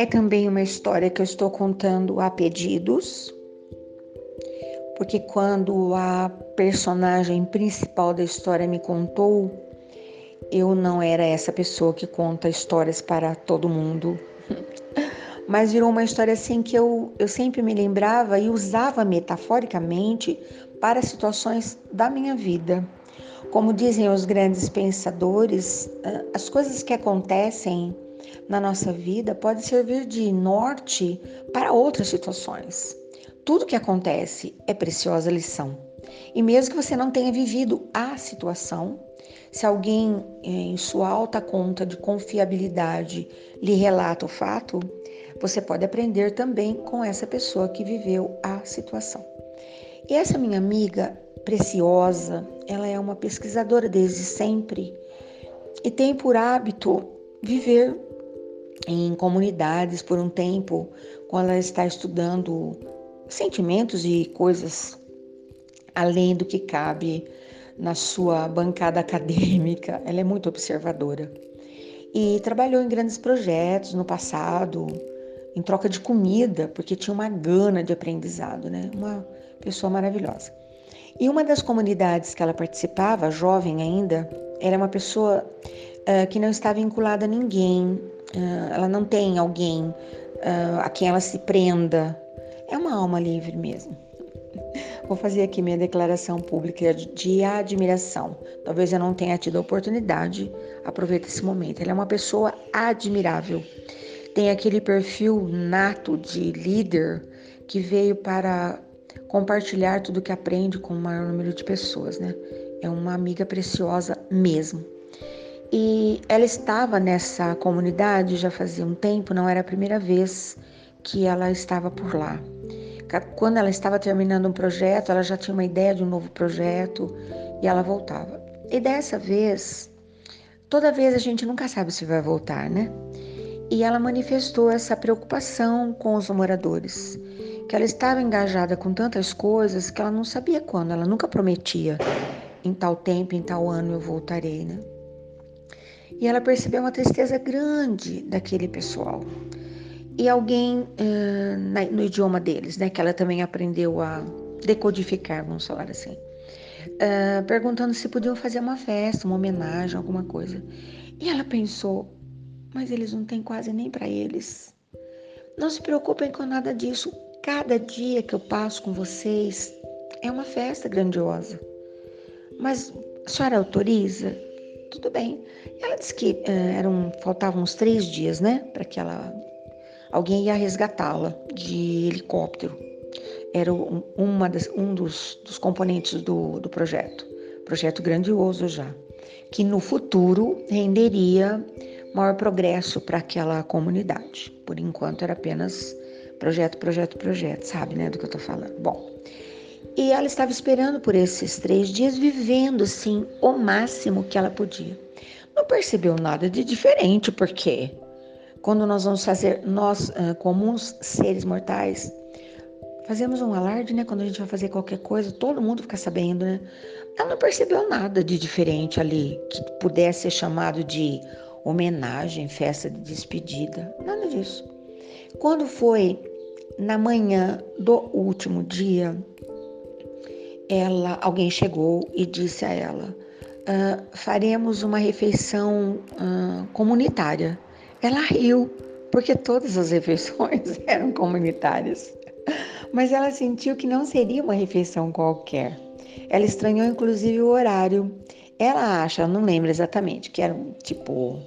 É também uma história que eu estou contando a pedidos, porque quando a personagem principal da história me contou, eu não era essa pessoa que conta histórias para todo mundo. Mas virou uma história assim que eu, eu sempre me lembrava e usava metaforicamente para situações da minha vida. Como dizem os grandes pensadores, ah, as coisas que acontecem na nossa vida podem servir de norte para outras situações. Tudo que acontece é preciosa lição. E mesmo que você não tenha vivido a situação, se alguém eh, em sua alta conta de confiabilidade lhe relata o fato, você pode aprender também com essa pessoa que viveu a situação. E essa minha amiga preciosa, ela é uma pesquisadora desde sempre e tem por hábito viver em comunidades por um tempo, quando ela está estudando sentimentos e coisas além do que cabe na sua bancada acadêmica. Ela é muito observadora e trabalhou em grandes projetos no passado, em troca de comida, porque tinha uma gana de aprendizado, né? Uma pessoa maravilhosa. E uma das comunidades que ela participava, jovem ainda, era uma pessoa uh, que não está vinculada a ninguém, ela não tem alguém uh, a quem ela se prenda. É uma alma livre mesmo. Vou fazer aqui minha declaração pública de admiração. Talvez eu não tenha tido a oportunidade, aproveita esse momento. Ela é uma pessoa admirável. Tem aquele perfil nato de líder que veio para compartilhar tudo que aprende com o maior número de pessoas, né? É uma amiga preciosa mesmo. E ela estava nessa comunidade já fazia um tempo, não era a primeira vez que ela estava por lá. Quando ela estava terminando um projeto, ela já tinha uma ideia de um novo projeto e ela voltava. E dessa vez, toda vez a gente nunca sabe se vai voltar, né? E ela manifestou essa preocupação com os moradores, que ela estava engajada com tantas coisas que ela não sabia quando, ela nunca prometia em tal tempo, em tal ano eu voltarei, né? E ela percebeu uma tristeza grande daquele pessoal e alguém uh, no idioma deles, né, que ela também aprendeu a decodificar, vamos falar assim, uh, perguntando se podiam fazer uma festa, uma homenagem, alguma coisa. E ela pensou, mas eles não têm quase nem para eles. Não se preocupem com nada disso. Cada dia que eu passo com vocês é uma festa grandiosa. Mas a senhora autoriza? Tudo bem. Ela disse que uh, eram faltavam uns três dias, né, para que ela alguém ia resgatá-la de helicóptero. Era uma das, um dos, dos componentes do, do projeto. Projeto grandioso já, que no futuro renderia maior progresso para aquela comunidade. Por enquanto era apenas projeto, projeto, projeto, sabe, né, do que eu estou falando. Bom, e ela estava esperando por esses três dias, vivendo assim o máximo que ela podia. Não percebeu nada de diferente, porque quando nós vamos fazer, nós, comuns seres mortais, fazemos um alarde, né? Quando a gente vai fazer qualquer coisa, todo mundo fica sabendo, né? Ela não percebeu nada de diferente ali que pudesse ser chamado de homenagem, festa de despedida, nada disso. Quando foi na manhã do último dia, ela, alguém chegou e disse a ela: uh, faremos uma refeição uh, comunitária. Ela riu, porque todas as refeições eram comunitárias. Mas ela sentiu que não seria uma refeição qualquer. Ela estranhou inclusive o horário. Ela acha, não lembro exatamente, que era tipo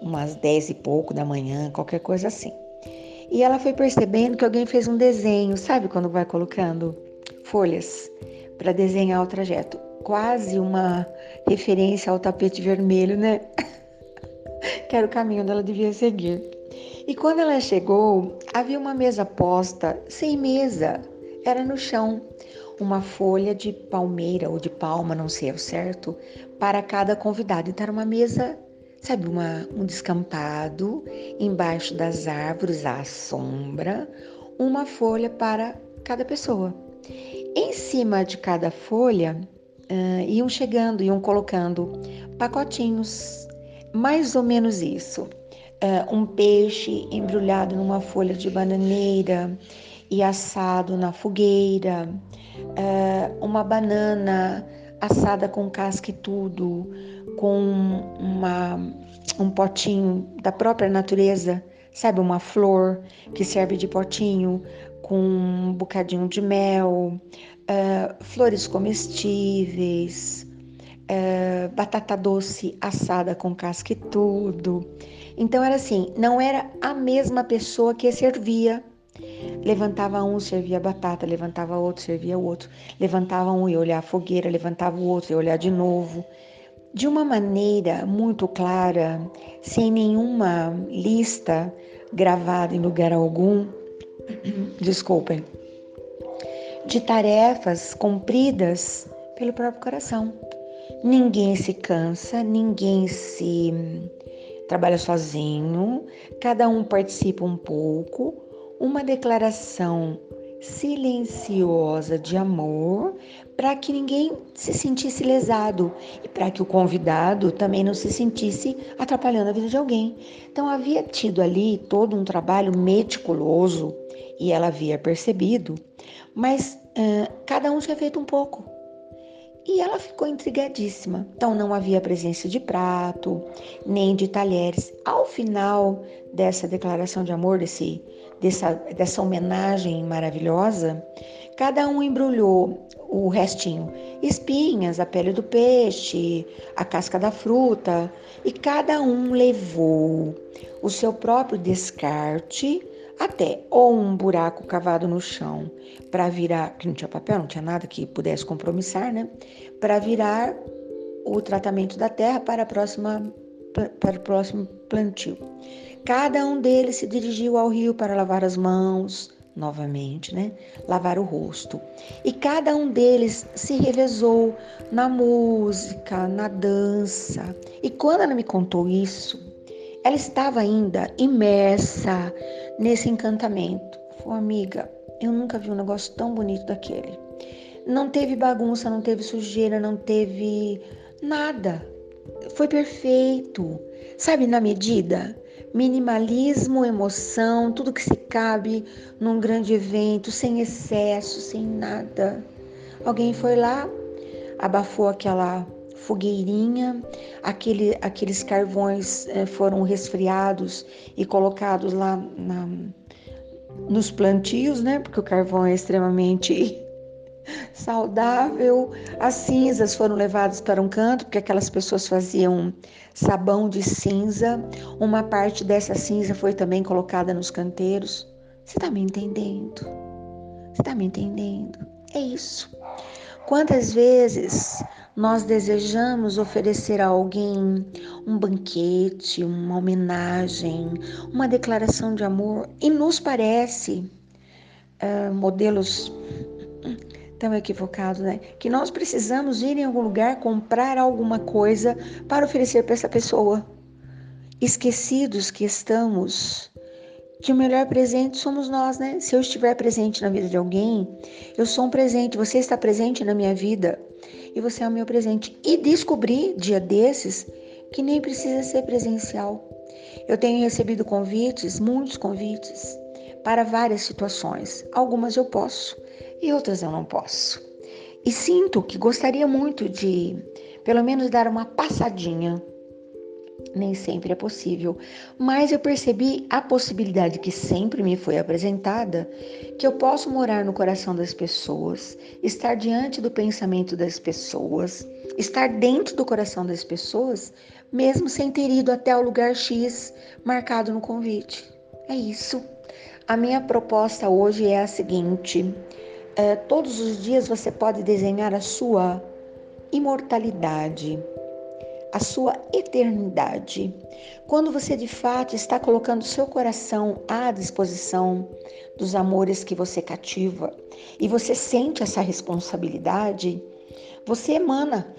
umas dez e pouco da manhã, qualquer coisa assim. E ela foi percebendo que alguém fez um desenho, sabe quando vai colocando folhas para desenhar o trajeto? Quase uma referência ao tapete vermelho, né? que era o caminho onde ela devia seguir. E quando ela chegou, havia uma mesa posta, sem mesa, era no chão, uma folha de palmeira ou de palma, não sei ao certo, para cada convidado. Então era uma mesa, sabe, uma, um descampado, embaixo das árvores, à sombra, uma folha para cada pessoa. Em cima de cada folha, uh, iam chegando, iam colocando pacotinhos. Mais ou menos isso. uh, um peixe embrulhado numa folha de bananeira e assado na fogueira, uh, uma banana assada com casca e tudo, com uma, um potinho da própria natureza, sabe, uma flor que serve de potinho com um bocadinho de mel, uh, flores comestíveis, uh, batata doce assada com casca e tudo. Então era assim, não era a mesma pessoa que servia. Levantava um, servia batata, levantava outro, servia outro. Levantava um e olhar a fogueira, levantava o outro e olhar de novo. De uma maneira muito clara, sem nenhuma lista gravada em lugar algum, desculpem, de tarefas cumpridas pelo próprio coração. Ninguém se cansa, ninguém se trabalha sozinho, cada um participa um pouco. Uma declaração silenciosa de amor para que ninguém se sentisse lesado e para que o convidado também não se sentisse atrapalhando a vida de alguém. Então havia tido ali todo um trabalho meticuloso e ela havia percebido, mas uh, cada um tinha feito um pouco. E ela ficou intrigadíssima. Então não havia presença de prato, nem de talheres. Ao final dessa declaração de amor, desse, dessa, dessa homenagem maravilhosa, cada um embrulhou o restinho: espinhas, a pele do peixe, a casca da fruta, e cada um levou o seu próprio descarte até ou um buraco cavado no chão para virar, que não tinha papel, não tinha nada que pudesse compromissar, né? Para virar o tratamento da terra para a próxima para o próximo plantio. Cada um deles se dirigiu ao rio para lavar as mãos, novamente, né? Lavar o rosto. E cada um deles se revezou na música, na dança. E quando ela me contou isso, ela estava ainda imersa nesse encantamento. Falou, amiga, eu nunca vi um negócio tão bonito daquele. Não teve bagunça, não teve sujeira, não teve nada. Foi perfeito. Sabe, na medida? Minimalismo, emoção, tudo que se cabe num grande evento, sem excesso, sem nada. Alguém foi lá, abafou aquela fogueirinha, aquele, aqueles carvões eh, foram resfriados e colocados lá na, nos plantios, né? Porque o carvão é extremamente saudável. As cinzas foram levadas para um canto, porque aquelas pessoas faziam sabão de cinza. Uma parte dessa cinza foi também colocada nos canteiros. Você está me entendendo? Você está me entendendo? É isso. Quantas vezes nós desejamos oferecer a alguém um banquete, uma homenagem, uma declaração de amor e nos parece uh, modelos tão equivocados, né? Que nós precisamos ir em algum lugar comprar alguma coisa para oferecer para essa pessoa. Esquecidos que estamos que o melhor presente somos nós, né? Se eu estiver presente na vida de alguém, eu sou um presente, você está presente na minha vida e você é o meu presente. E descobri, dia desses, que nem precisa ser presencial. Eu tenho recebido convites, muitos convites, para várias situações. Algumas eu posso e outras eu não posso. E sinto que gostaria muito de, pelo menos, dar uma passadinha nem sempre é possível, mas eu percebi a possibilidade que sempre me foi apresentada que eu posso morar no coração das pessoas, estar diante do pensamento das pessoas, estar dentro do coração das pessoas, mesmo sem ter ido até o lugar X marcado no convite. É isso. A minha proposta hoje é a seguinte: é, todos os dias você pode desenhar a sua imortalidade a sua eternidade. Quando você de fato está colocando seu coração à disposição dos amores que você cativa e você sente essa responsabilidade, você emana,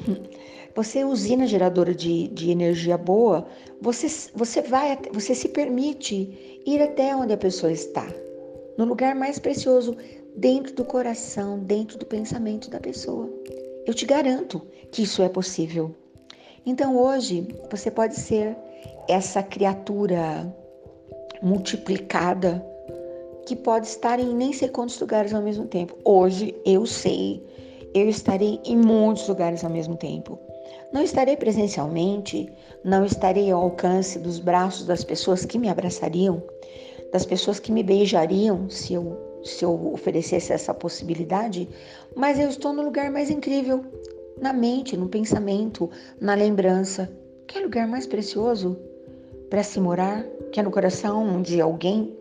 você é usina geradora de, de energia boa, você, você vai, você se permite ir até onde a pessoa está, no lugar mais precioso, dentro do coração, dentro do pensamento da pessoa. Eu te garanto que isso é possível. Então hoje você pode ser essa criatura multiplicada que pode estar em nem sei quantos lugares ao mesmo tempo. Hoje eu sei, eu estarei em muitos lugares ao mesmo tempo. Não estarei presencialmente, não estarei ao alcance dos braços das pessoas que me abraçariam, das pessoas que me beijariam se eu, se eu oferecesse essa possibilidade, mas eu estou no lugar mais incrível, na mente, no pensamento, na lembrança. Que lugar mais precioso para se morar, que é no coração de alguém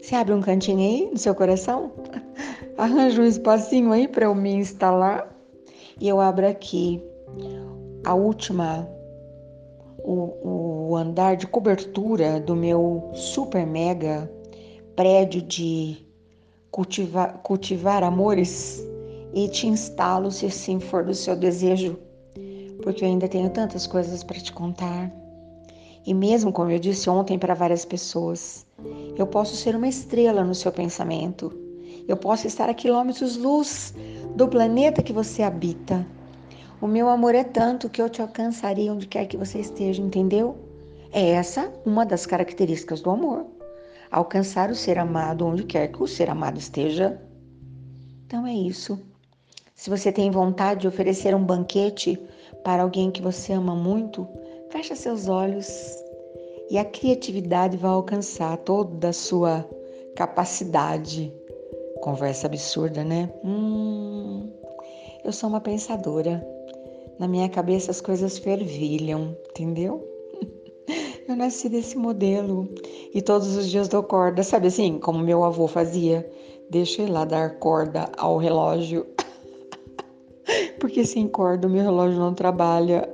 você abre um cantinho aí no seu coração? Arranja um espacinho aí para eu me instalar. E eu abro aqui a última, o, o andar de cobertura do meu super mega prédio de cultivar, cultivar amores e te instalo se assim for do seu desejo, porque eu ainda tenho tantas coisas para te contar. E mesmo como eu disse ontem para várias pessoas, eu posso ser uma estrela no seu pensamento. Eu posso estar a quilômetros-luz do planeta que você habita. O meu amor é tanto que eu te alcançaria onde quer que você esteja, entendeu? É essa uma das características do amor. Alcançar o ser amado onde quer que o ser amado esteja. Então é isso. Se você tem vontade de oferecer um banquete para alguém que você ama muito, fecha seus olhos e a criatividade vai alcançar toda a sua capacidade. Conversa absurda, né? Hum, eu sou uma pensadora. Na minha cabeça as coisas fervilham, entendeu? Eu nasci desse modelo e todos os dias dou corda, sabe assim, como meu avô fazia? Deixa lá dar corda ao relógio. Porque sem corda o meu relógio não trabalha.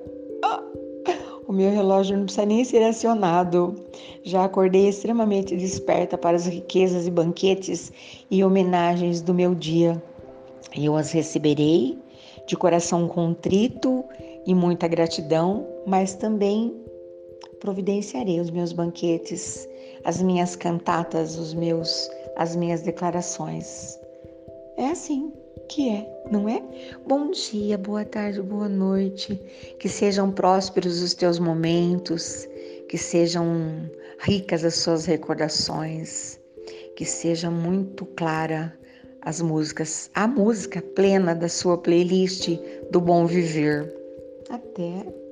O meu relógio não precisa nem ser acionado. Já acordei extremamente desperta para as riquezas e banquetes e homenagens do meu dia. Eu as receberei de coração contrito e muita gratidão, mas também providenciarei os meus banquetes, as minhas cantatas, os meus as minhas declarações. É assim que é, não é? Bom dia, boa tarde, boa noite. Que sejam prósperos os teus momentos, que sejam ricas as suas recordações, que seja muito clara as músicas, a música plena da sua playlist do bom viver. Até